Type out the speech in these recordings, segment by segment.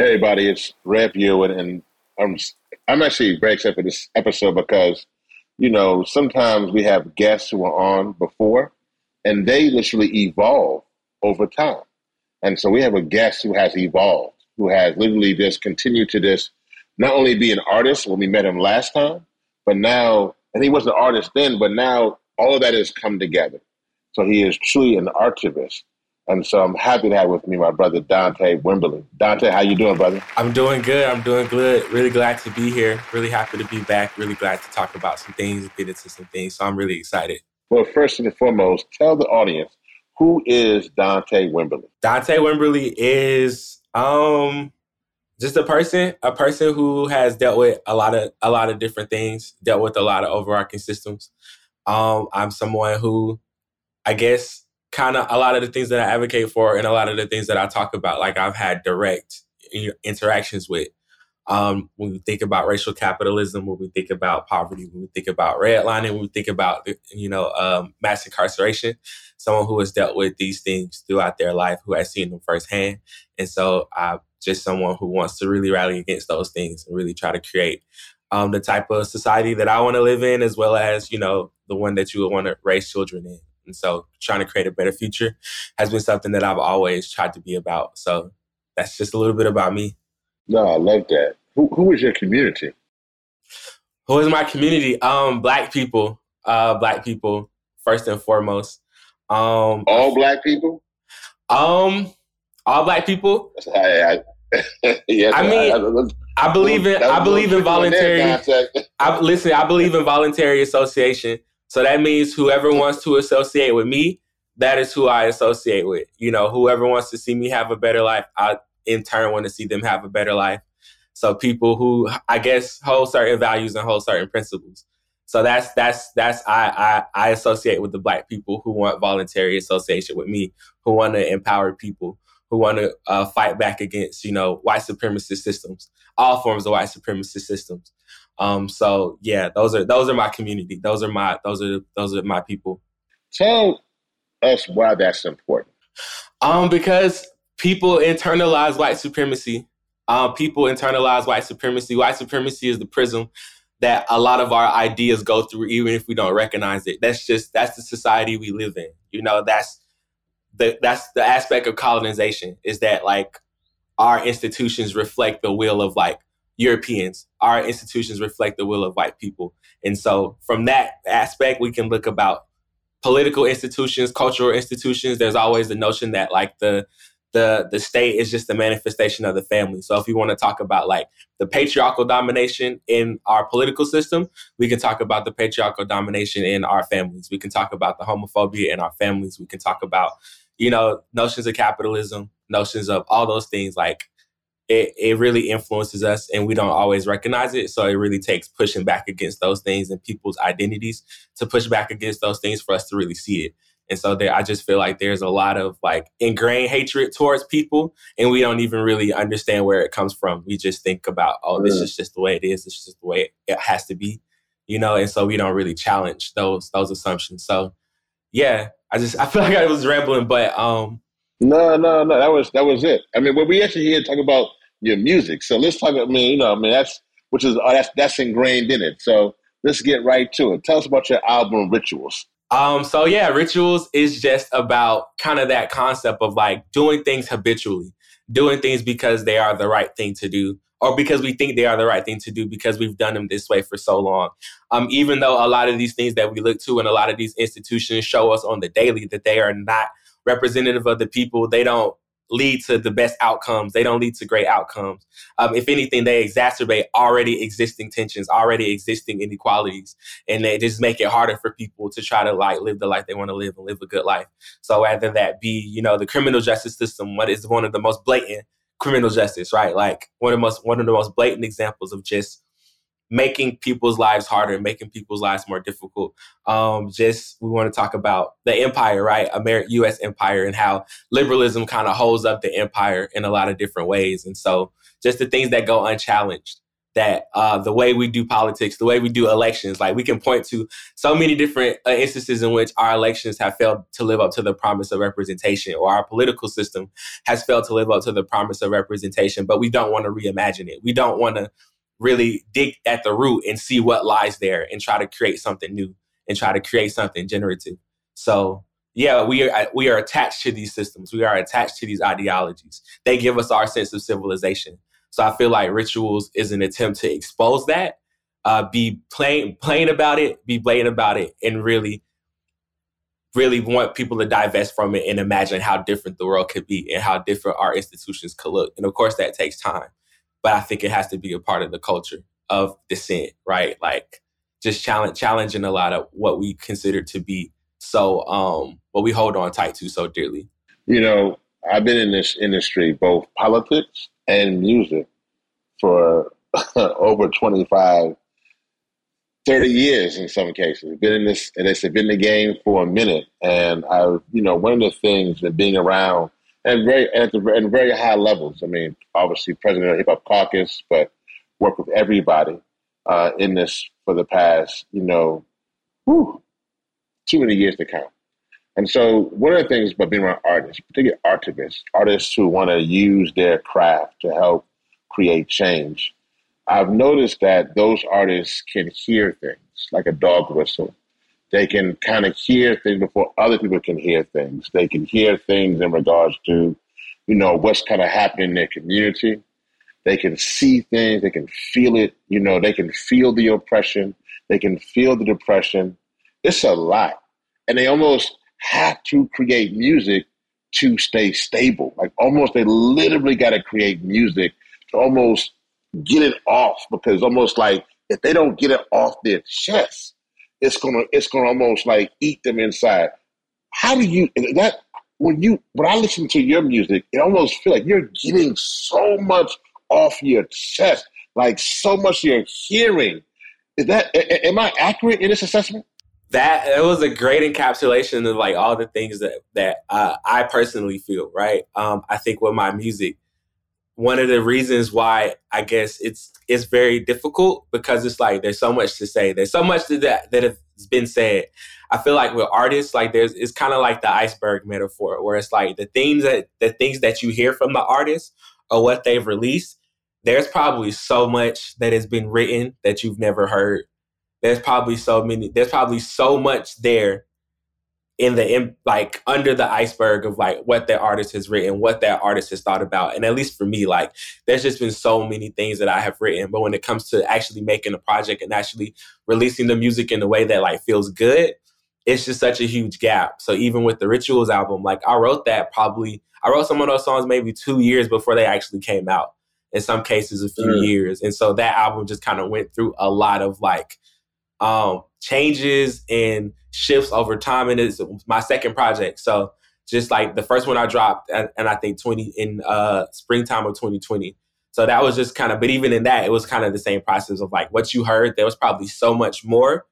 Hey everybody, it's Rev Yearwood, and I'm I'm actually very excited for this episode because you know, sometimes we have guests who are on before and they literally evolve over time. And so we have a guest who has evolved, who has literally just continued to this, not only be an artist when we met him last time, but now, and he was an artist then, but now all of that has come together. So he is truly an archivist. And so I'm happy to have with me my brother Dante Wimberly. Dante, how you doing, brother? I'm doing good. I'm doing good. Really glad to be here. Really happy to be back. Really glad to talk about some things, get into some things. So I'm really excited. Well, first and foremost, tell the audience who is Dante Wimberly. Dante Wimberly is um just a person, a person who has dealt with a lot of a lot of different things, dealt with a lot of overarching systems. Um, I'm someone who, I guess, kind of a lot of the things that I advocate for and a lot of the things that I talk about, like I've had direct interactions with. Um, when we think about racial capitalism, when we think about poverty, when we think about redlining, when we think about you know um, mass incarceration, someone who has dealt with these things throughout their life, who has seen them firsthand, and so I'm just someone who wants to really rally against those things and really try to create um, the type of society that I want to live in, as well as you know the one that you would want to raise children in. And so trying to create a better future has been something that I've always tried to be about. So that's just a little bit about me. No, I love that. Who who is your community? Who is my community? Um, black people. Uh, black people first and foremost. Um, all black people. Um, all black people. I, I, yeah, I mean, I, I believe in I believe in voluntary. I, listen, I believe in voluntary association. So that means whoever wants to associate with me, that is who I associate with. You know, whoever wants to see me have a better life, I in turn want to see them have a better life. So people who I guess hold certain values and hold certain principles. So that's that's that's I I, I associate with the black people who want voluntary association with me, who want to empower people, who want to uh, fight back against you know white supremacist systems, all forms of white supremacist systems. Um, so yeah, those are those are my community. Those are my those are those are my people. Tell us why that's important. Um, because people internalize white supremacy. Um, people internalize white supremacy. White supremacy is the prism that a lot of our ideas go through, even if we don't recognize it. That's just that's the society we live in. You know, that's the that's the aspect of colonization is that like our institutions reflect the will of like Europeans. Our institutions reflect the will of white people. And so from that aspect, we can look about political institutions, cultural institutions. There's always the notion that like the the the state is just a manifestation of the family. So if you want to talk about like the patriarchal domination in our political system, we can talk about the patriarchal domination in our families. We can talk about the homophobia in our families. We can talk about, you know, notions of capitalism, notions of all those things like it, it really influences us and we don't always recognize it. So it really takes pushing back against those things and people's identities to push back against those things for us to really see it. And so there, I just feel like there's a lot of like ingrained hatred towards people, and we don't even really understand where it comes from. We just think about, oh, this is just the way it is. This is just the way it has to be, you know. And so we don't really challenge those those assumptions. So, yeah, I just I feel like I was rambling, but um, no, no, no, that was that was it. I mean, when we actually here talk about your music. So let's talk. I mean, you know, I mean that's which is uh, that's that's ingrained in it. So let's get right to it. Tell us about your album Rituals. Um, so yeah, Rituals is just about kind of that concept of like doing things habitually, doing things because they are the right thing to do, or because we think they are the right thing to do because we've done them this way for so long. Um, even though a lot of these things that we look to and a lot of these institutions show us on the daily that they are not representative of the people, they don't lead to the best outcomes. They don't lead to great outcomes. Um, if anything, they exacerbate already existing tensions, already existing inequalities, and they just make it harder for people to try to like live the life they want to live and live a good life. So rather that be, you know, the criminal justice system, what is one of the most blatant criminal justice, right? Like one of the most one of the most blatant examples of just making people's lives harder, making people's lives more difficult. Um, just we want to talk about the empire, right? U.S. empire and how liberalism kind of holds up the empire in a lot of different ways. And so, just the things that go unchallenged. That uh, the way we do politics, the way we do elections, like we can point to so many different uh, instances in which our elections have failed to live up to the promise of representation, or our political system has failed to live up to the promise of representation. But we don't want to reimagine it. We don't want to really dig at the root and see what lies there and try to create something new and try to create something generative. So yeah, we are we are attached to these systems. We are attached to these ideologies. They give us our sense of civilization. So I feel like rituals is an attempt to expose that, uh, be plain plain about it, be blatant about it, and really, really want people to divest from it and imagine how different the world could be and how different our institutions could look. And of course, that takes time but I think it has to be a part of the culture of dissent, right? Like just challenge challenging a lot of what we consider to be so um what we hold on tight to so dearly. You know, I've been in this industry, both politics and music, for over 25, 30 years in some cases. Been in this, and it's been in the game for a minute. And I, you know, one of the things that being around and very at, the, very high levels. I mean, obviously president of Hip Hop Caucus, but work with everybody uh, in this for the past, you know, whew, too many years to count. And so, one of the things about being around artists, particularly artists, artists who want to use their craft to help create change, I've noticed that those artists can hear things like a dog whistle they can kind of hear things before other people can hear things. They can hear things in regards to, you know, what's kind of happening in their community. They can see things. They can feel it. You know, they can feel the oppression. They can feel the depression. It's a lot. And they almost have to create music to stay stable. Like almost, they literally got to create music to almost get it off because almost like if they don't get it off their chest, it's gonna it's gonna almost like eat them inside. How do you that when you when I listen to your music, it almost feel like you're getting so much off your chest, like so much you're hearing. Is that am I accurate in this assessment? That it was a great encapsulation of like all the things that that uh, I personally feel. Right, um, I think with my music, one of the reasons why I guess it's it's very difficult because it's like there's so much to say. There's so much that that has been said. I feel like with artists, like there's it's kind of like the iceberg metaphor, where it's like the things that the things that you hear from the artist or what they've released. There's probably so much that has been written that you've never heard. There's probably so many. There's probably so much there in the in, like under the iceberg of like what that artist has written, what that artist has thought about. And at least for me, like there's just been so many things that I have written. But when it comes to actually making a project and actually releasing the music in a way that like feels good, it's just such a huge gap. So even with the Rituals album, like I wrote that probably I wrote some of those songs maybe two years before they actually came out. In some cases, a few mm. years. And so that album just kind of went through a lot of like um changes and shifts over time. And it's my second project. So just like the first one I dropped, and, and I think 20 in uh, springtime of 2020. So that was just kind of, but even in that, it was kind of the same process of like what you heard. There was probably so much more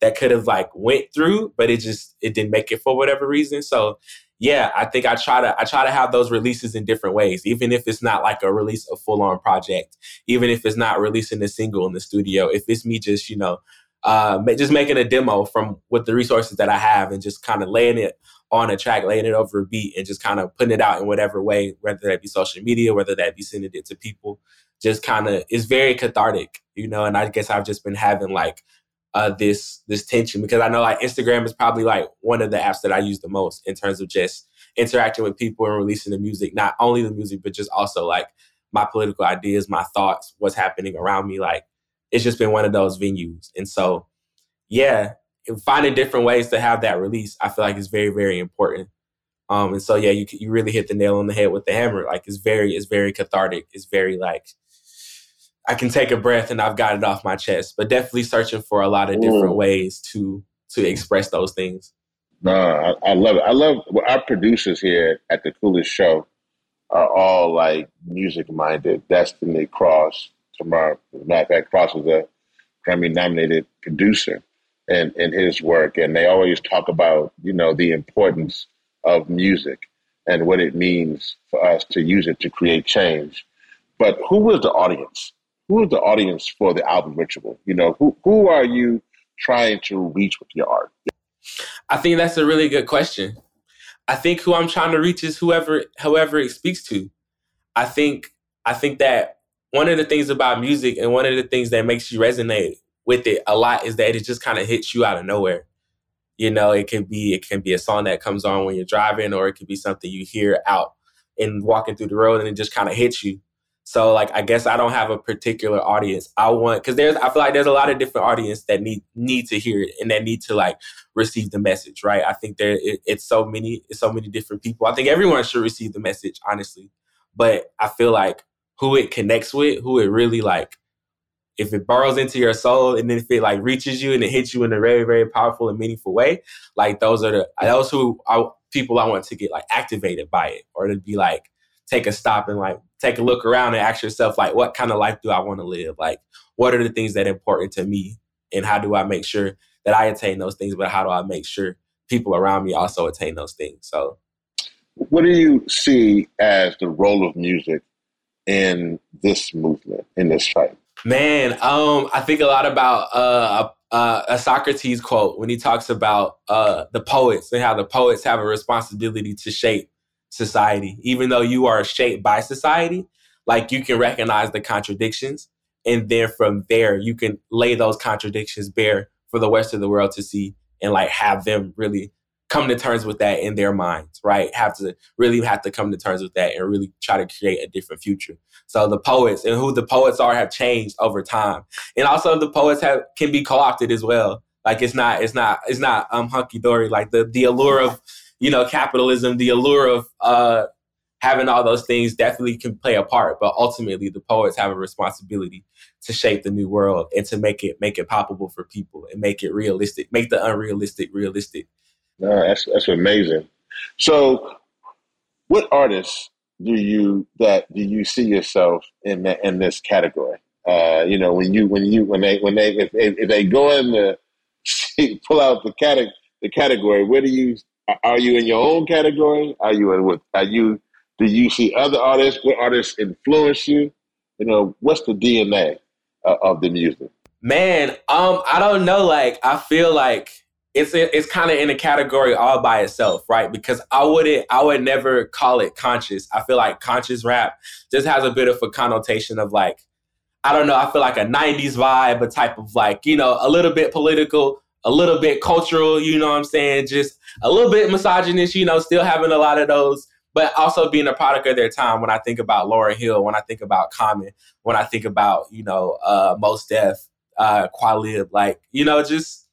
that could have like went through, but it just it didn't make it for whatever reason. So yeah, I think I try to I try to have those releases in different ways, even if it's not like a release of full on project, even if it's not releasing a single in the studio. If it's me just you know uh, just making a demo from with the resources that I have and just kind of laying it on a track, laying it over a beat, and just kind of putting it out in whatever way, whether that be social media, whether that be sending it to people. Just kind of is very cathartic, you know. And I guess I've just been having like uh, this this tension because I know like Instagram is probably like one of the apps that I use the most in terms of just interacting with people and releasing the music, not only the music, but just also like my political ideas, my thoughts, what's happening around me, like it's just been one of those venues. And so, yeah, finding different ways to have that release, I feel like is very, very important. Um, and so, yeah, you you really hit the nail on the head with the hammer. Like it's very, it's very cathartic. It's very like I can take a breath and I've got it off my chest. But definitely searching for a lot of different ways to to express those things. No, I, I love it. I love our producers here at the Coolest Show are all like music minded. Destiny Cross, tomorrow, as a matter of fact, Cross was a Grammy nominated producer in, in his work. And they always talk about, you know, the importance of music and what it means for us to use it to create change. But who was the audience? Who is the audience for the album Ritual? You know, who who are you trying to reach with your art? I think that's a really good question. I think who I'm trying to reach is whoever whoever it speaks to. I think I think that one of the things about music and one of the things that makes you resonate with it a lot is that it just kind of hits you out of nowhere. You know, it can be it can be a song that comes on when you're driving, or it could be something you hear out and walking through the road, and it just kind of hits you. So, like, I guess I don't have a particular audience. I want because there's I feel like there's a lot of different audience that need need to hear it and that need to like receive the message, right? I think there it, it's so many it's so many different people. I think everyone should receive the message, honestly. But I feel like who it connects with, who it really like if it burrows into your soul and then if it like reaches you and it hits you in a very very powerful and meaningful way like those are the those who are people i want to get like activated by it or to be like take a stop and like take a look around and ask yourself like what kind of life do i want to live? Like what are the things that are important to me? And how do i make sure that i attain those things but how do i make sure people around me also attain those things? So what do you see as the role of music in this movement in this fight Man, um, I think a lot about uh, uh, a Socrates quote when he talks about uh, the poets and how the poets have a responsibility to shape society, even though you are shaped by society. Like you can recognize the contradictions, and then from there you can lay those contradictions bare for the rest of the world to see, and like have them really come to terms with that in their minds, right? Have to really have to come to terms with that and really try to create a different future. So the poets and who the poets are have changed over time. And also the poets have can be co-opted as well. Like it's not it's not it's not um hunky dory like the the allure of you know capitalism, the allure of uh having all those things definitely can play a part, but ultimately the poets have a responsibility to shape the new world and to make it make it palpable for people and make it realistic, make the unrealistic realistic no, that's that's amazing. So, what artists do you that do you see yourself in the, in this category? Uh, you know, when you when you when they when they if, if they go in the pull out the the category, where do you are you in your own category? Are you in what? Are you do you see other artists? What artists influence you? You know, what's the DNA uh, of the music? Man, um, I don't know. Like, I feel like it's it's kind of in a category all by itself, right? Because I wouldn't, I would never call it conscious. I feel like conscious rap just has a bit of a connotation of like, I don't know. I feel like a '90s vibe, a type of like, you know, a little bit political, a little bit cultural. You know what I'm saying? Just a little bit misogynist. You know, still having a lot of those, but also being a product of their time. When I think about Lauryn Hill, when I think about Common, when I think about you know, uh, Mos Def, uh, Qualib, like you know, just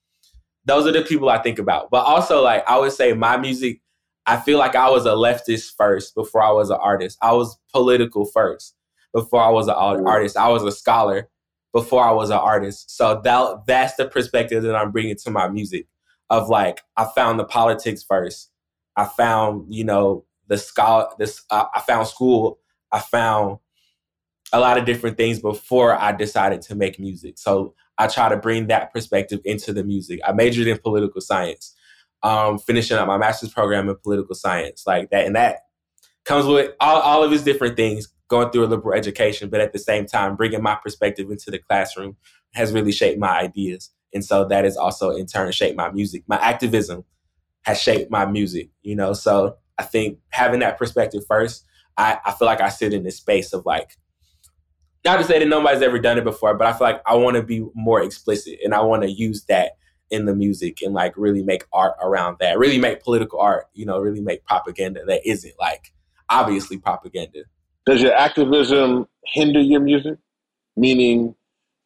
those are the people I think about. But also, like I would say, my music, I feel like I was a leftist first before I was an artist. I was political first before I was an artist. I was a scholar before I was an artist. So that that's the perspective that I'm bringing to my music. Of like, I found the politics first. I found, you know, the scholar. This uh, I found school. I found a lot of different things before I decided to make music. So I try to bring that perspective into the music. I majored in political science, um, finishing up my master's program in political science, like that. And that comes with all, all of his different things, going through a liberal education, but at the same time, bringing my perspective into the classroom has really shaped my ideas. And so that has also in turn shaped my music. My activism has shaped my music, you know? So I think having that perspective first, I, I feel like I sit in this space of like, not to say that nobody's ever done it before, but I feel like I want to be more explicit and I want to use that in the music and like really make art around that, really make political art, you know, really make propaganda that isn't like obviously propaganda. Does your activism hinder your music? Meaning,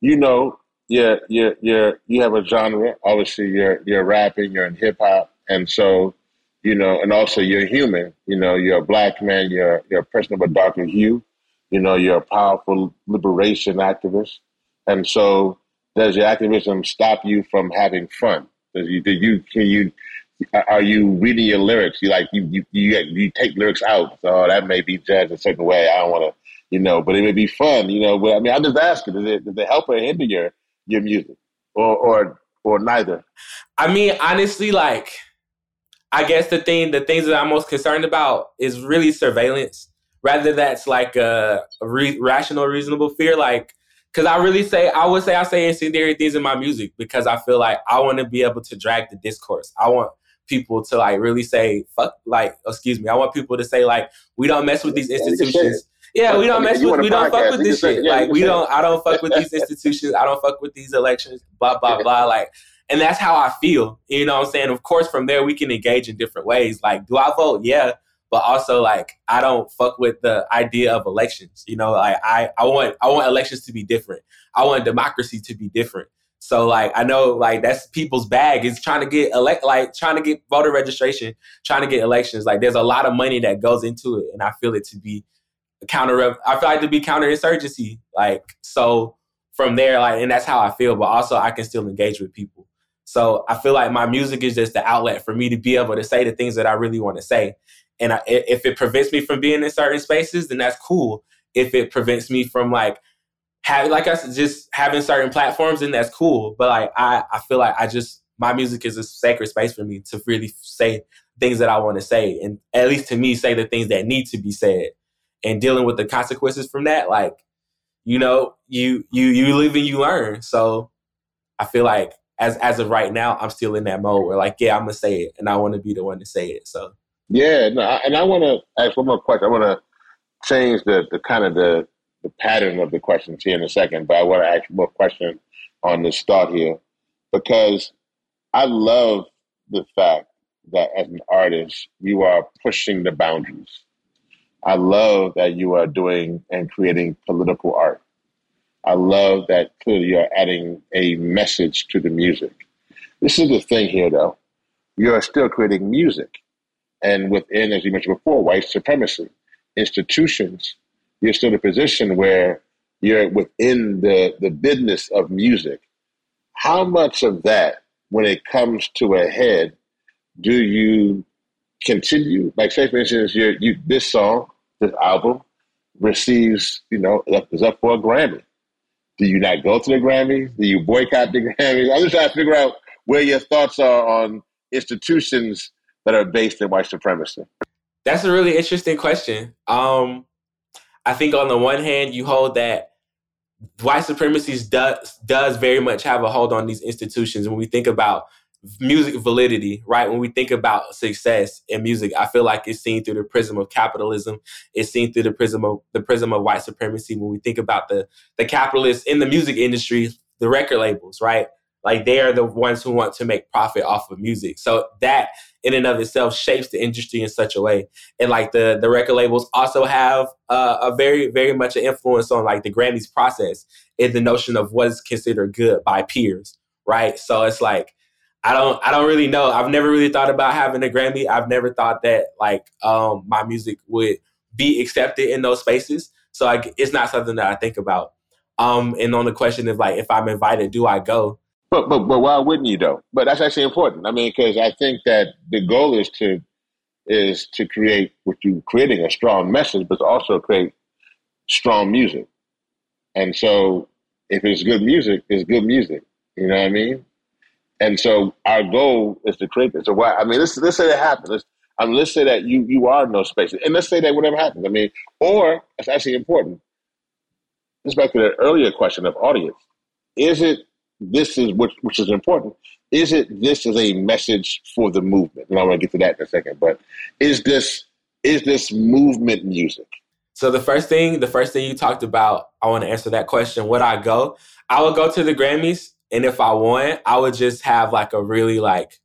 you know, you're, you're, you're, you have a genre. Obviously, you're, you're rapping, you're in hip hop. And so, you know, and also you're human. You know, you're a black man, you're, you're a person of a darker hue you know, you're a powerful liberation activist. And so does your activism stop you from having fun? Does you, do you, can you are you reading your lyrics? You like you you you, you take lyrics out. So oh, that may be judged a certain way. I don't want to, you know, but it may be fun, you know. But I mean, I'm just asking: does it does it help or hinder your your music, or or or neither? I mean, honestly, like I guess the thing, the things that I'm most concerned about is really surveillance. Rather, that's like a, a re- rational, reasonable fear. Like, because I really say, I would say, I say incendiary things in my music because I feel like I want to be able to drag the discourse. I want people to like really say, fuck, like, excuse me. I want people to say like, we don't mess with these institutions. Yeah, we don't mess with, we don't fuck with this shit. Like, we don't, I don't fuck with these institutions. I don't fuck with these elections. Blah blah blah. Like, and that's how I feel. You know what I'm saying? Of course, from there we can engage in different ways. Like, do I vote? Yeah. But also like I don't fuck with the idea of elections. You know, like I, I want I want elections to be different. I want democracy to be different. So like I know like that's people's bag is trying to get elect like trying to get voter registration, trying to get elections. Like there's a lot of money that goes into it, and I feel it to be counter. I feel like to be counterinsurgency. Like so from there, like and that's how I feel. But also I can still engage with people. So I feel like my music is just the outlet for me to be able to say the things that I really want to say. And I, if it prevents me from being in certain spaces, then that's cool. If it prevents me from like having, like I said, just having certain platforms, then that's cool. But like I, I feel like I just my music is a sacred space for me to really say things that I want to say, and at least to me, say the things that need to be said. And dealing with the consequences from that, like you know, you you you live and you learn. So I feel like as as of right now, I'm still in that mode where like, yeah, I'm gonna say it, and I want to be the one to say it. So yeah, and I want to ask one more question. I want to change the the kind of the the pattern of the questions here in a second, but I want to ask more question on this start here because I love the fact that as an artist you are pushing the boundaries. I love that you are doing and creating political art. I love that clearly you're adding a message to the music. This is the thing here, though. You're still creating music. And within, as you mentioned before, white supremacy institutions, you're still in a position where you're within the, the business of music. How much of that, when it comes to a head, do you continue? Like, say, for instance, you you, this song, this album, receives, you know, is up for a Grammy. Do you not go to the Grammys? Do you boycott the Grammys? I'm just trying to figure out where your thoughts are on institutions that are based in white supremacy. That's a really interesting question. Um, I think on the one hand, you hold that white supremacy does does very much have a hold on these institutions. When we think about music validity, right? When we think about success in music, I feel like it's seen through the prism of capitalism. It's seen through the prism of the prism of white supremacy. When we think about the the capitalists in the music industry, the record labels, right? Like they are the ones who want to make profit off of music. So that in and of itself shapes the industry in such a way. And like the the record labels also have uh, a very very much an influence on like the Grammys process in the notion of what is considered good by peers, right? So it's like I don't I don't really know. I've never really thought about having a Grammy. I've never thought that like um, my music would be accepted in those spaces. So like it's not something that I think about. Um, and on the question of like if I'm invited, do I go? But but but why wouldn't you though? But that's actually important. I mean, because I think that the goal is to is to create what you creating a strong message, but also create strong music. And so, if it's good music, it's good music. You know what I mean? And so our goal is to create this. So why? I mean, let's let's say that happens. Let's, I mean, let's say that you you are in those spaces, and let's say that whatever happens. I mean, or it's actually important. This back to the earlier question of audience. Is it this is which which is important? Is it this is a message for the movement? And I want to get to that in a second. But is this is this movement music? So the first thing, the first thing you talked about, I want to answer that question. Would I go? I would go to the Grammys and if I won, I would just have like a really like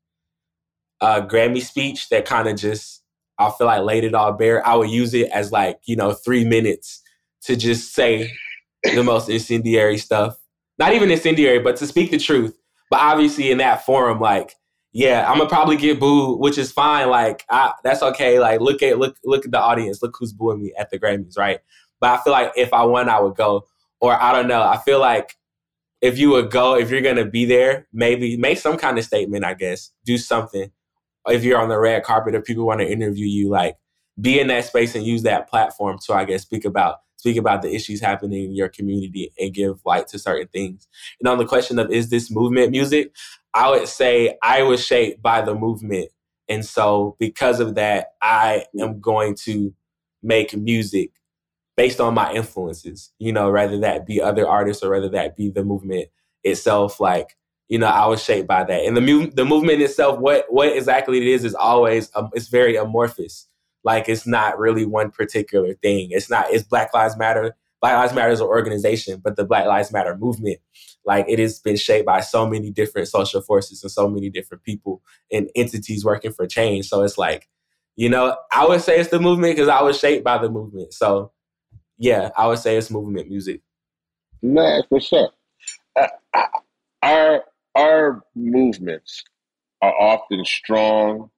a Grammy speech that kind of just I feel like laid it all bare. I would use it as like, you know, three minutes to just say the most incendiary stuff. Not even incendiary, but to speak the truth. But obviously in that forum, like, yeah, I'm gonna probably get booed, which is fine. Like, I, that's okay. Like, look at look look at the audience. Look who's booing me at the Grammys, right? But I feel like if I won, I would go. Or I don't know. I feel like if you would go, if you're gonna be there, maybe make some kind of statement, I guess, do something. if you're on the red carpet if people want to interview you, like be in that space and use that platform to I guess speak about speak about the issues happening in your community and give light to certain things. And on the question of is this movement music, I would say I was shaped by the movement. And so because of that, I am going to make music based on my influences, you know, rather that be other artists or rather that be the movement itself. Like, you know, I was shaped by that. And the mu- the movement itself, what what exactly it is, is always um, it's very amorphous. Like it's not really one particular thing. It's not. It's Black Lives Matter. Black Lives Matter is an organization, but the Black Lives Matter movement, like it has been shaped by so many different social forces and so many different people and entities working for change. So it's like, you know, I would say it's the movement because I was shaped by the movement. So yeah, I would say it's movement music. No, for sure. Uh, our our movements are often strong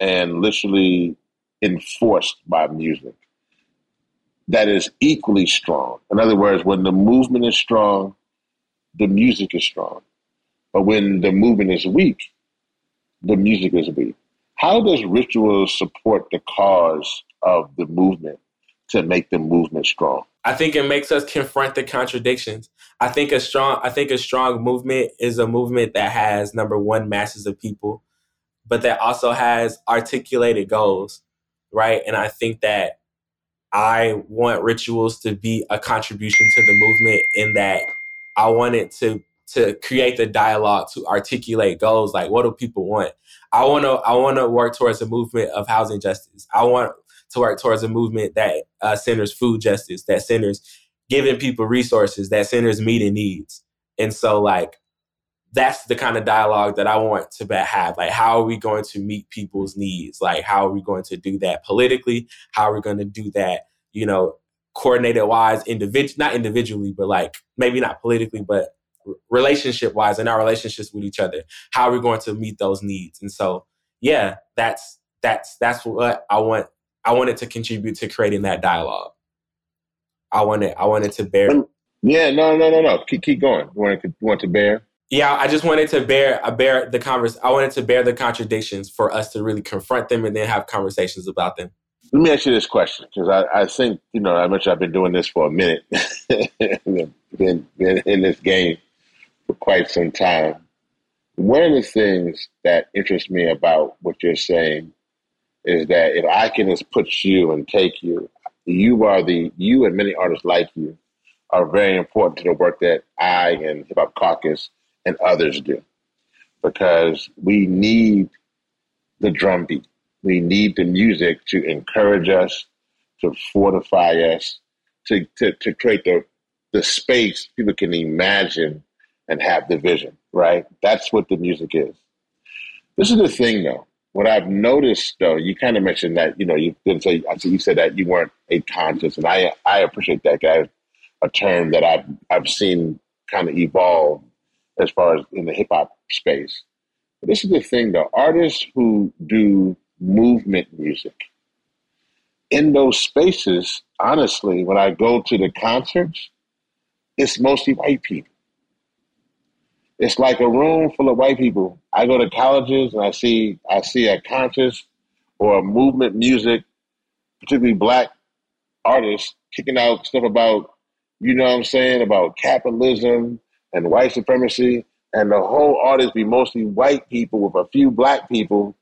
and literally enforced by music that is equally strong. In other words, when the movement is strong, the music is strong. But when the movement is weak, the music is weak. How does ritual support the cause of the movement to make the movement strong? I think it makes us confront the contradictions. I think a strong I think a strong movement is a movement that has number one masses of people, but that also has articulated goals right? And I think that I want rituals to be a contribution to the movement in that I want it to to create the dialogue to articulate goals like what do people want? I want to I want to work towards a movement of housing justice. I want to work towards a movement that uh, centers food justice, that centers giving people resources, that centers meeting needs. And so like that's the kind of dialogue that I want to have. Like, how are we going to meet people's needs? Like, how are we going to do that politically? How are we going to do that, you know, coordinated wise, individual, not individually, but like maybe not politically, but relationship wise in our relationships with each other. How are we going to meet those needs? And so, yeah, that's that's that's what I want. I wanted to contribute to creating that dialogue. I wanted I wanted to bear. Yeah, no, no, no, no. Keep keep going. You want to want to bear yeah, I just wanted to bear I bear the converse. I wanted to bear the contradictions for us to really confront them and then have conversations about them. Let me ask you this question because I, I think you know I mentioned I've been doing this for a minute, been, been in this game for quite some time. One of the things that interests me about what you're saying is that if I can just put you and take you, you are the you and many artists like you are very important to the work that I and Hip Hop Caucus and others do. Because we need the drumbeat. We need the music to encourage us, to fortify us, to, to, to create the, the space people can imagine and have the vision, right? That's what the music is. This is the thing, though. What I've noticed, though, you kind of mentioned that you know you didn't say. I you said that you weren't a conscious, and I I appreciate that, guy. A term that I've I've seen kind of evolve as far as in the hip hop space. But this is the thing though artists who do movement music, in those spaces, honestly, when I go to the concerts, it's mostly white people. It's like a room full of white people. I go to colleges and I see I see a conscious or a movement music, particularly black artists kicking out stuff about, you know what I'm saying, about capitalism, and white supremacy, and the whole audience be mostly white people with a few black people.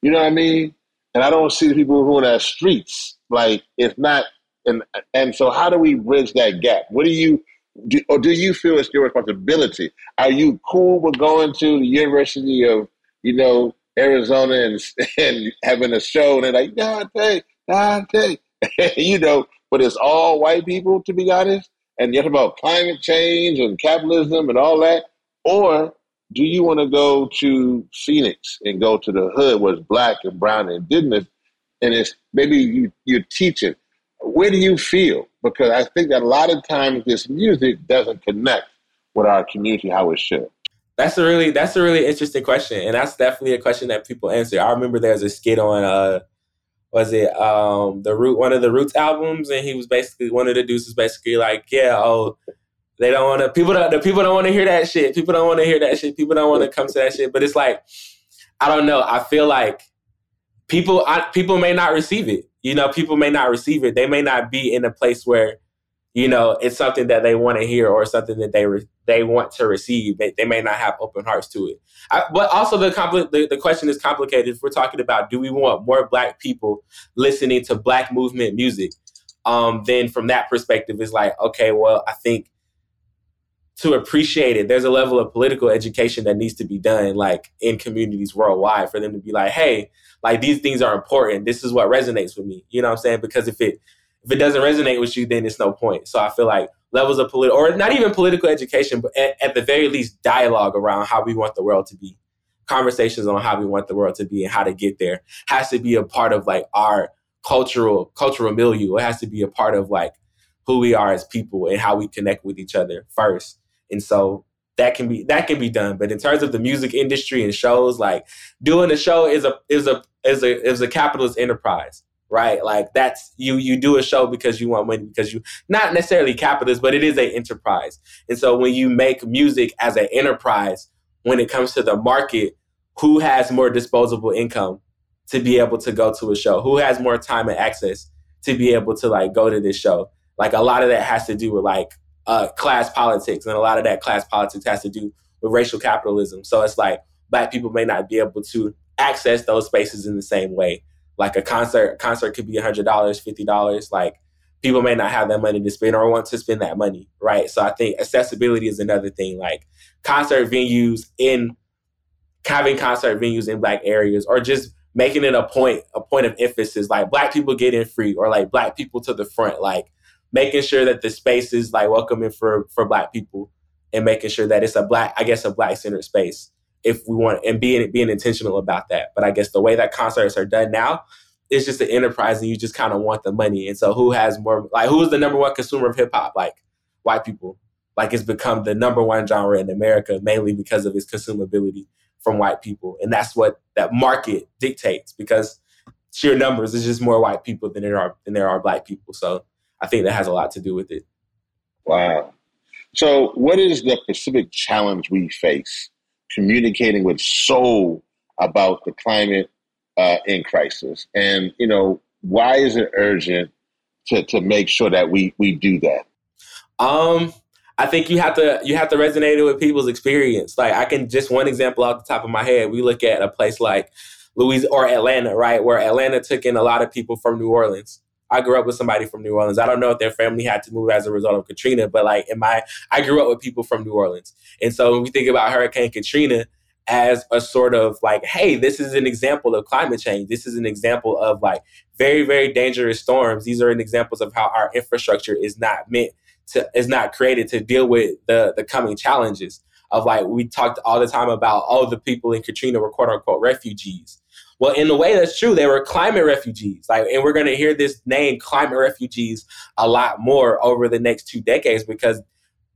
You know what I mean? And I don't see people who are in the streets. Like it's not, and and so how do we bridge that gap? What do you do, or do you feel it's your responsibility? Are you cool with going to the University of, you know, Arizona and and having a show and they're like Dante, Dante, you know, but it's all white people to be honest and yet about climate change and capitalism and all that? Or do you want to go to Phoenix and go to the hood where it's black and brown and indigenous and it's maybe you, you're teaching? Where do you feel? Because I think that a lot of times this music doesn't connect with our community how it should. That's a really that's a really interesting question, and that's definitely a question that people answer. I remember there's a skit on uh, was it um the root one of the Roots albums, and he was basically one of the dudes was basically like, yeah, oh, they don't want to people don't the people don't want to hear that shit. People don't want to hear that shit. People don't want to come to that shit. But it's like I don't know. I feel like people I, people may not receive it. You know, people may not receive it. They may not be in a place where you know it's something that they want to hear or something that they re- they want to receive. They, they may not have open hearts to it. I, but also the, the the question is complicated. If we're talking about do we want more Black people listening to Black movement music? Um, then from that perspective, it's like okay, well, I think to appreciate it, there's a level of political education that needs to be done, like in communities worldwide, for them to be like, hey, like these things are important. This is what resonates with me. You know what I'm saying? Because if it if it doesn't resonate with you, then it's no point. So I feel like levels of political, or not even political education, but at, at the very least, dialogue around how we want the world to be, conversations on how we want the world to be and how to get there has to be a part of like our cultural cultural milieu. It has to be a part of like who we are as people and how we connect with each other first. And so that can be that can be done. But in terms of the music industry and shows, like doing a show is a is a is a is a capitalist enterprise, right? Like that's you you do a show because you want money because you not necessarily capitalist, but it is an enterprise. And so when you make music as an enterprise, when it comes to the market, who has more disposable income to be able to go to a show? Who has more time and access to be able to like go to this show? Like a lot of that has to do with like uh, class politics, and a lot of that class politics has to do with racial capitalism. So it's like black people may not be able to access those spaces in the same way. Like a concert, concert could be hundred dollars, fifty dollars. Like people may not have that money to spend or want to spend that money, right? So I think accessibility is another thing. Like concert venues in having concert venues in black areas, or just making it a point, a point of emphasis. Like black people get in free, or like black people to the front. Like making sure that the space is like welcoming for for black people and making sure that it's a black i guess a black centered space if we want and being being intentional about that. But i guess the way that concerts are done now is just an enterprise and you just kind of want the money. And so who has more like who is the number one consumer of hip-hop like white people. Like it's become the number one genre in america mainly because of its consumability from white people. And that's what that market dictates because sheer numbers is just more white people than there are than there are black people. So I think that has a lot to do with it. Wow. So, what is the specific challenge we face communicating with soul about the climate uh, in crisis? And, you know, why is it urgent to, to make sure that we, we do that? Um, I think you have to you have to resonate it with people's experience. Like I can just one example off the top of my head. We look at a place like Louis or Atlanta, right, where Atlanta took in a lot of people from New Orleans. I grew up with somebody from New Orleans. I don't know if their family had to move as a result of Katrina, but like in my, I grew up with people from New Orleans. And so when we think about Hurricane Katrina as a sort of like, hey, this is an example of climate change. This is an example of like very, very dangerous storms. These are an examples of how our infrastructure is not meant to, is not created to deal with the, the coming challenges of like, we talked all the time about, all oh, the people in Katrina were quote unquote refugees well, in a way, that's true. They were climate refugees. Like, and we're going to hear this name, climate refugees, a lot more over the next two decades because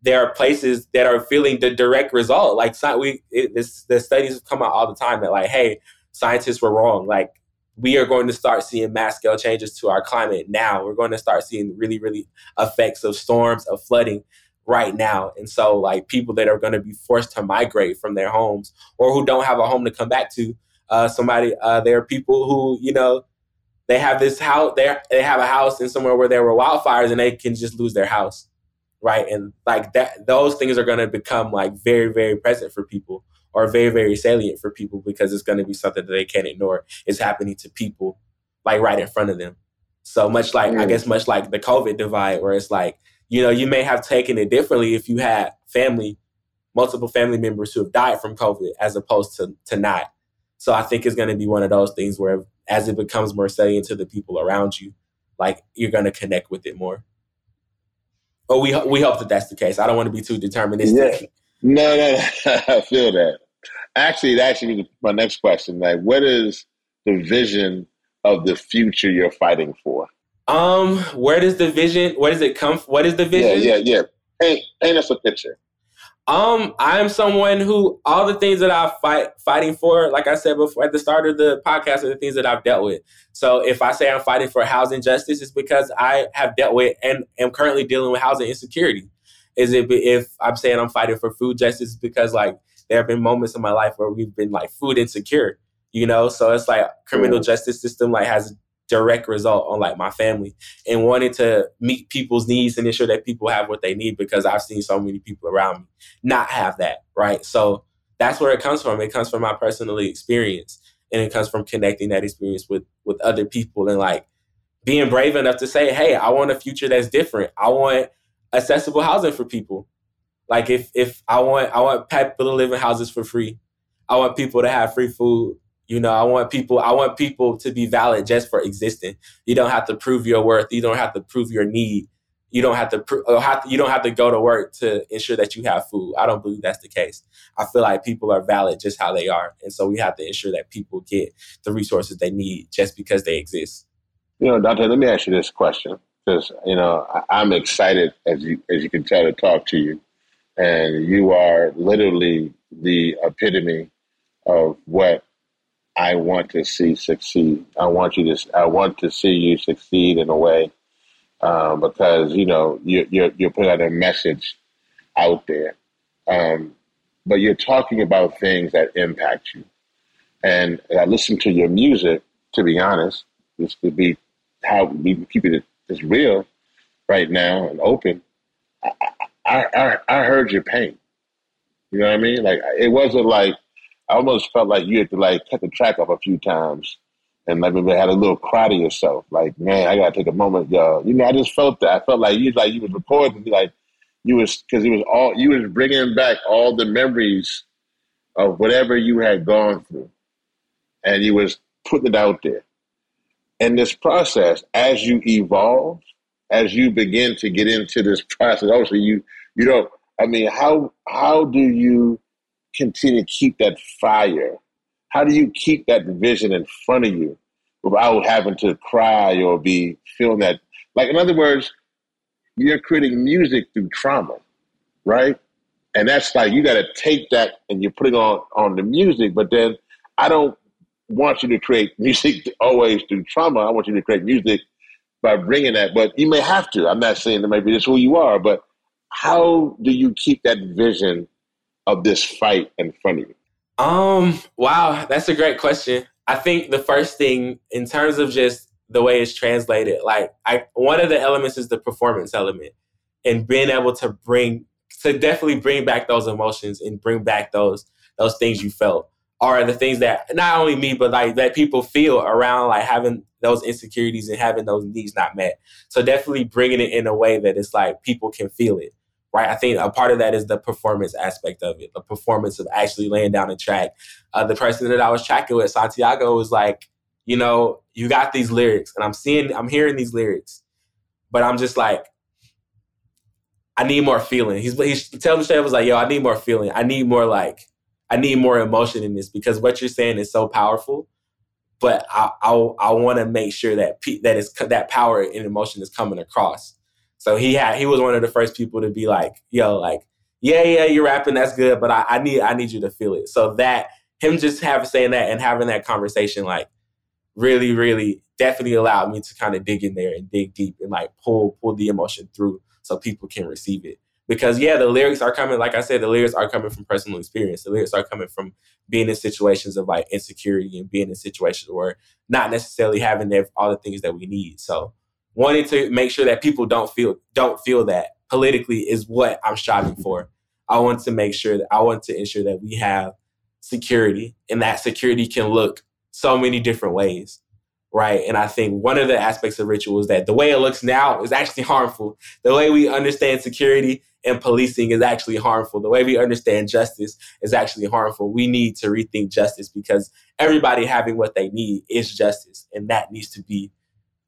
there are places that are feeling the direct result. Like, we it, this, the studies come out all the time that, like, hey, scientists were wrong. Like, we are going to start seeing mass scale changes to our climate now. We're going to start seeing really, really effects of storms, of flooding right now. And so, like, people that are going to be forced to migrate from their homes or who don't have a home to come back to uh, somebody. Uh, there are people who you know they have this house. They they have a house in somewhere where there were wildfires, and they can just lose their house, right? And like that, those things are going to become like very very present for people, or very very salient for people because it's going to be something that they can't ignore. It's happening to people like right in front of them. So much like mm. I guess much like the COVID divide, where it's like you know you may have taken it differently if you had family multiple family members who have died from COVID as opposed to to not. So I think it's going to be one of those things where as it becomes more salient to the people around you, like you're going to connect with it more. But we we hope that that's the case. I don't want to be too deterministic. Yeah. No, no, no. I feel that. Actually, that actually my next question. Like, what is the vision of the future you're fighting for? Um, where does the vision? Where does it come? What is the vision? Yeah, yeah, yeah. Paint, paint us a picture. Um, I am someone who all the things that I fight fighting for, like I said before at the start of the podcast, are the things that I've dealt with. So if I say I'm fighting for housing justice, it's because I have dealt with and am currently dealing with housing insecurity. Is it if I'm saying I'm fighting for food justice, because like there have been moments in my life where we've been like food insecure, You know, so it's like criminal justice system like has direct result on like my family and wanting to meet people's needs and ensure that people have what they need because I've seen so many people around me not have that, right? So that's where it comes from. It comes from my personal experience and it comes from connecting that experience with with other people and like being brave enough to say, "Hey, I want a future that's different. I want accessible housing for people. Like if if I want I want people to live in houses for free. I want people to have free food. You know, I want people I want people to be valid just for existing. You don't have to prove your worth. You don't have to prove your need. You don't have to, pr- have to you don't have to go to work to ensure that you have food. I don't believe that's the case. I feel like people are valid just how they are, and so we have to ensure that people get the resources they need just because they exist. You know, Doctor, let me ask you this question because you know I, am excited as you as you can tell to talk to you, and you are literally the epitome of what I want to see succeed. I want you to I want to see you succeed in a way um, because you know you're, you're you're putting out a message out there, um, but you're talking about things that impact you. And I listen to your music. To be honest, this could be how we keep it is real right now and open. I, I, I, I heard your pain. You know what I mean? Like it wasn't like I almost felt like you had to like cut the track off a few times and like maybe had a little cry to yourself. Like, man, I gotta take a moment, y'all. You know, I just felt that. I felt like you like you was recording, like you was because it was all you was bringing back all the memories of whatever you had gone through, and you was putting it out there in this process, as you evolve, as you begin to get into this process, obviously you you don't. I mean, how how do you continue to keep that fire? How do you keep that vision in front of you without having to cry or be feeling that? Like, in other words, you're creating music through trauma, right? And that's like you got to take that and you're putting on on the music. But then I don't want you to create music always through trauma. I want you to create music by bringing that. But you may have to. I'm not saying that maybe that's who you are, but how do you keep that vision of this fight in front of you? Um, wow, that's a great question. I think the first thing in terms of just the way it's translated, like I one of the elements is the performance element and being able to bring to definitely bring back those emotions and bring back those those things you felt are the things that not only me but like that people feel around like having those insecurities and having those needs not met so definitely bringing it in a way that it's like people can feel it right i think a part of that is the performance aspect of it the performance of actually laying down a track uh, the person that i was tracking with santiago was like you know you got these lyrics and i'm seeing i'm hearing these lyrics but i'm just like I need more feeling. He's he's telling me she was like, yo, I need more feeling. I need more like I need more emotion in this because what you're saying is so powerful. But I I, I want to make sure that that is that power and emotion is coming across. So he had he was one of the first people to be like, yo, like, yeah, yeah, you're rapping, that's good, but I, I need I need you to feel it. So that him just having saying that and having that conversation, like, really, really, definitely allowed me to kind of dig in there and dig deep and like pull pull the emotion through so people can receive it. Because yeah the lyrics are coming like i said the lyrics are coming from personal experience. The lyrics are coming from being in situations of like insecurity and being in situations where not necessarily having all the things that we need. So wanting to make sure that people don't feel don't feel that politically is what i'm striving for i want to make sure that i want to ensure that we have security and that security can look so many different ways right? And I think one of the aspects of ritual is that the way it looks now is actually harmful. The way we understand security and policing is actually harmful. The way we understand justice is actually harmful. We need to rethink justice because everybody having what they need is justice, and that needs to be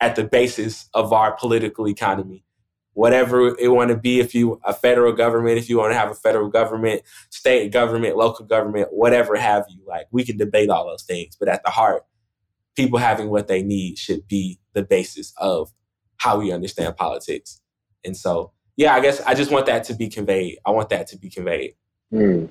at the basis of our political economy. Whatever it want to be, if you a federal government, if you want to have a federal government, state government, local government, whatever have you, like we can debate all those things, but at the heart, people having what they need should be the basis of how we understand politics. And so yeah, I guess I just want that to be conveyed. I want that to be conveyed. Hmm.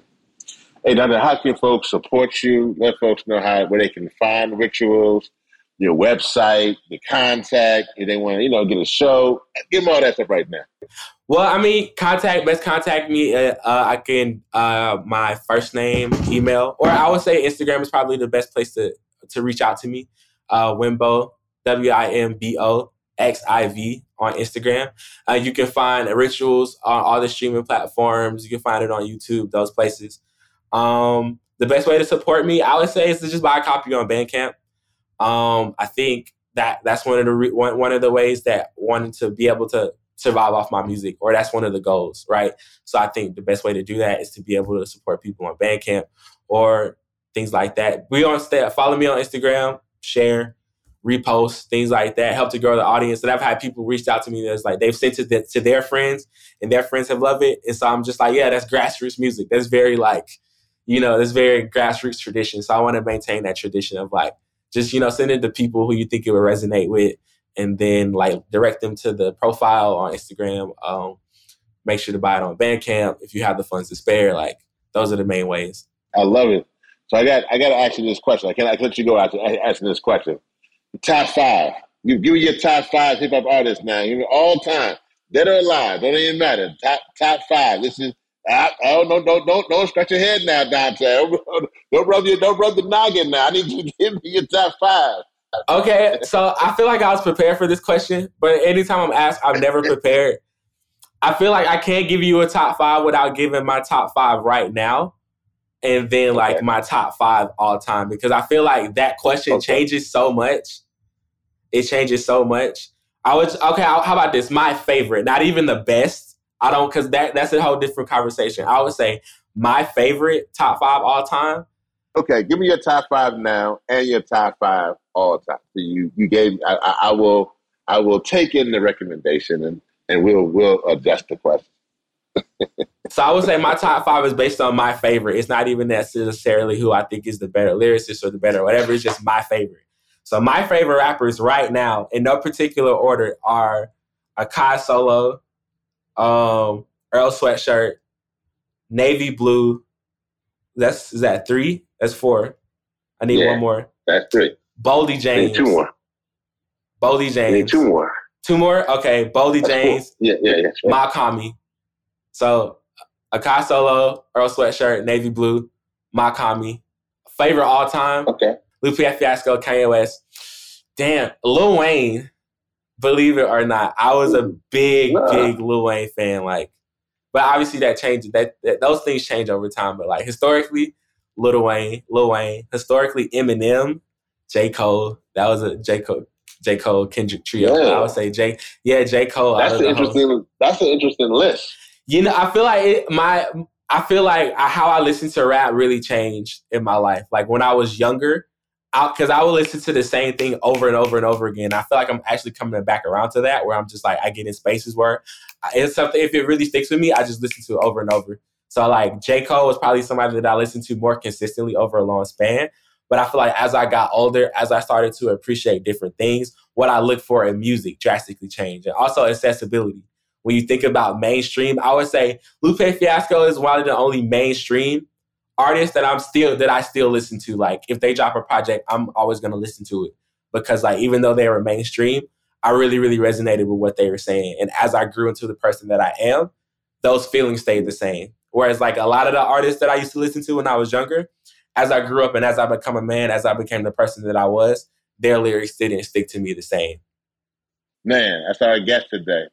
Hey, Dr. how can folks support you? Let folks know how where they can find rituals, your website, the contact, if they want to, you know, get a show. Give them all that stuff right now. Well, I mean, contact, best contact me. Uh, uh, I can, uh, my first name, email, or I would say Instagram is probably the best place to to reach out to me. Uh, Wimbo, W I M B O X I V on Instagram. Uh, you can find Rituals on all the streaming platforms. You can find it on YouTube, those places. Um, the best way to support me, I would say, is to just buy a copy on Bandcamp. Um, I think that that's one of the re- one, one of the ways that wanting to be able to survive off my music, or that's one of the goals, right? So I think the best way to do that is to be able to support people on Bandcamp or things like that. We on stay, follow me on Instagram, share, repost, things like that, help to grow the audience. And I've had people reach out to me that's like they've sent it to their friends and their friends have loved it. And so I'm just like, yeah, that's grassroots music. That's very like, you know, that's very grassroots tradition. So I want to maintain that tradition of like just, you know, send it to people who you think it would resonate with and then like direct them to the profile on Instagram. Um, make sure to buy it on Bandcamp if you have the funds to spare. Like those are the main ways. I love it. So I got I got to ask you this question. I can't I let you go after asking this question. Top five. You give me your top five hip hop artists now. You know, all time, dead or alive, don't even matter. Top top five. This is I, oh no don't don't don't scratch your head now, Dante. Don't, don't rub your don't rub the noggin now. I need you to give me your top five. Okay, so I feel like I was prepared for this question, but anytime I'm asked, I'm never prepared. I feel like I can't give you a top five without giving my top five right now, and then like okay. my top five all time because I feel like that question okay. changes so much. It changes so much. I would okay. How about this? My favorite, not even the best. I don't because that that's a whole different conversation. I would say my favorite top five all time. Okay, give me your top five now and your top five all time. So you you gave I, I, I will I will take in the recommendation and and we'll we'll adjust the question. so I would say my top five is based on my favorite. It's not even necessarily who I think is the better lyricist or the better whatever. It's just my favorite. So my favorite rappers right now, in no particular order, are Akai Solo, um, Earl Sweatshirt, Navy Blue. That's is that three? That's four. I need yeah, one more. That's three. Boldy James. Need two more. Boldy James. Need two more. Two more? Okay. Boldy That's James. Cool. Yeah, yeah, yeah. Right. Makami. So Akai Solo, Earl Sweatshirt, Navy Blue, Makami. Favorite all time? Okay. Lupe Fiasco, Kanye West. Damn, Lil Wayne, believe it or not, I was a big, big Lil Wayne fan. Like, but obviously that changes. That, that those things change over time. But like historically, Lil Wayne, Lil Wayne. Historically, Eminem, J. Cole. That was a J. Cole, J. Cole Kendrick trio. Yeah. I would say J. Yeah, J. Cole. That's an interesting. Host. That's an interesting list. You know, I feel like it, my. I feel like how I listen to rap really changed in my life. Like when I was younger, because I, I, would listen to the same thing over and over and over again. I feel like I'm actually coming back around to that, where I'm just like I get in spaces where it's something. If it really sticks with me, I just listen to it over and over. So like J Cole was probably somebody that I listened to more consistently over a long span. But I feel like as I got older, as I started to appreciate different things, what I look for in music drastically changed. And also accessibility. When you think about mainstream, I would say Lupe Fiasco is one of the only mainstream artists that I'm still that I still listen to. Like if they drop a project, I'm always gonna listen to it. Because like even though they were mainstream, I really, really resonated with what they were saying. And as I grew into the person that I am, those feelings stayed the same. Whereas like a lot of the artists that I used to listen to when I was younger, as I grew up and as I become a man, as I became the person that I was, their lyrics didn't stick to me the same. Man, that's our guest today.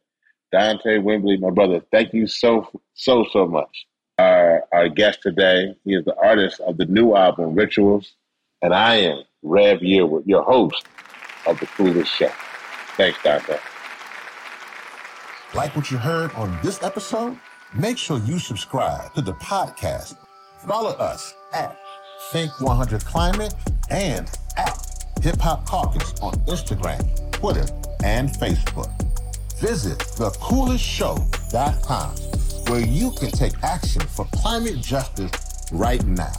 Dante Wimbley, my brother. Thank you so, so, so much. Our, our guest today, he is the artist of the new album, Rituals, and I am Rev Yearwood, your host of The Coolest Show. Thanks, Dante. Like what you heard on this episode? Make sure you subscribe to the podcast. Follow us at Think 100 Climate and at Hip Hop Caucus on Instagram, Twitter, and Facebook. Visit thecoolestshow.com where you can take action for climate justice right now.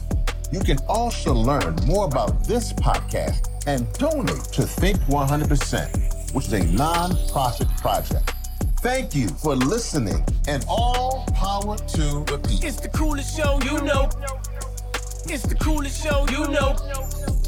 You can also learn more about this podcast and donate to Think 100%, which is a non-profit project. Thank you for listening and all power to the people. It's the coolest show you know. It's the coolest show you know.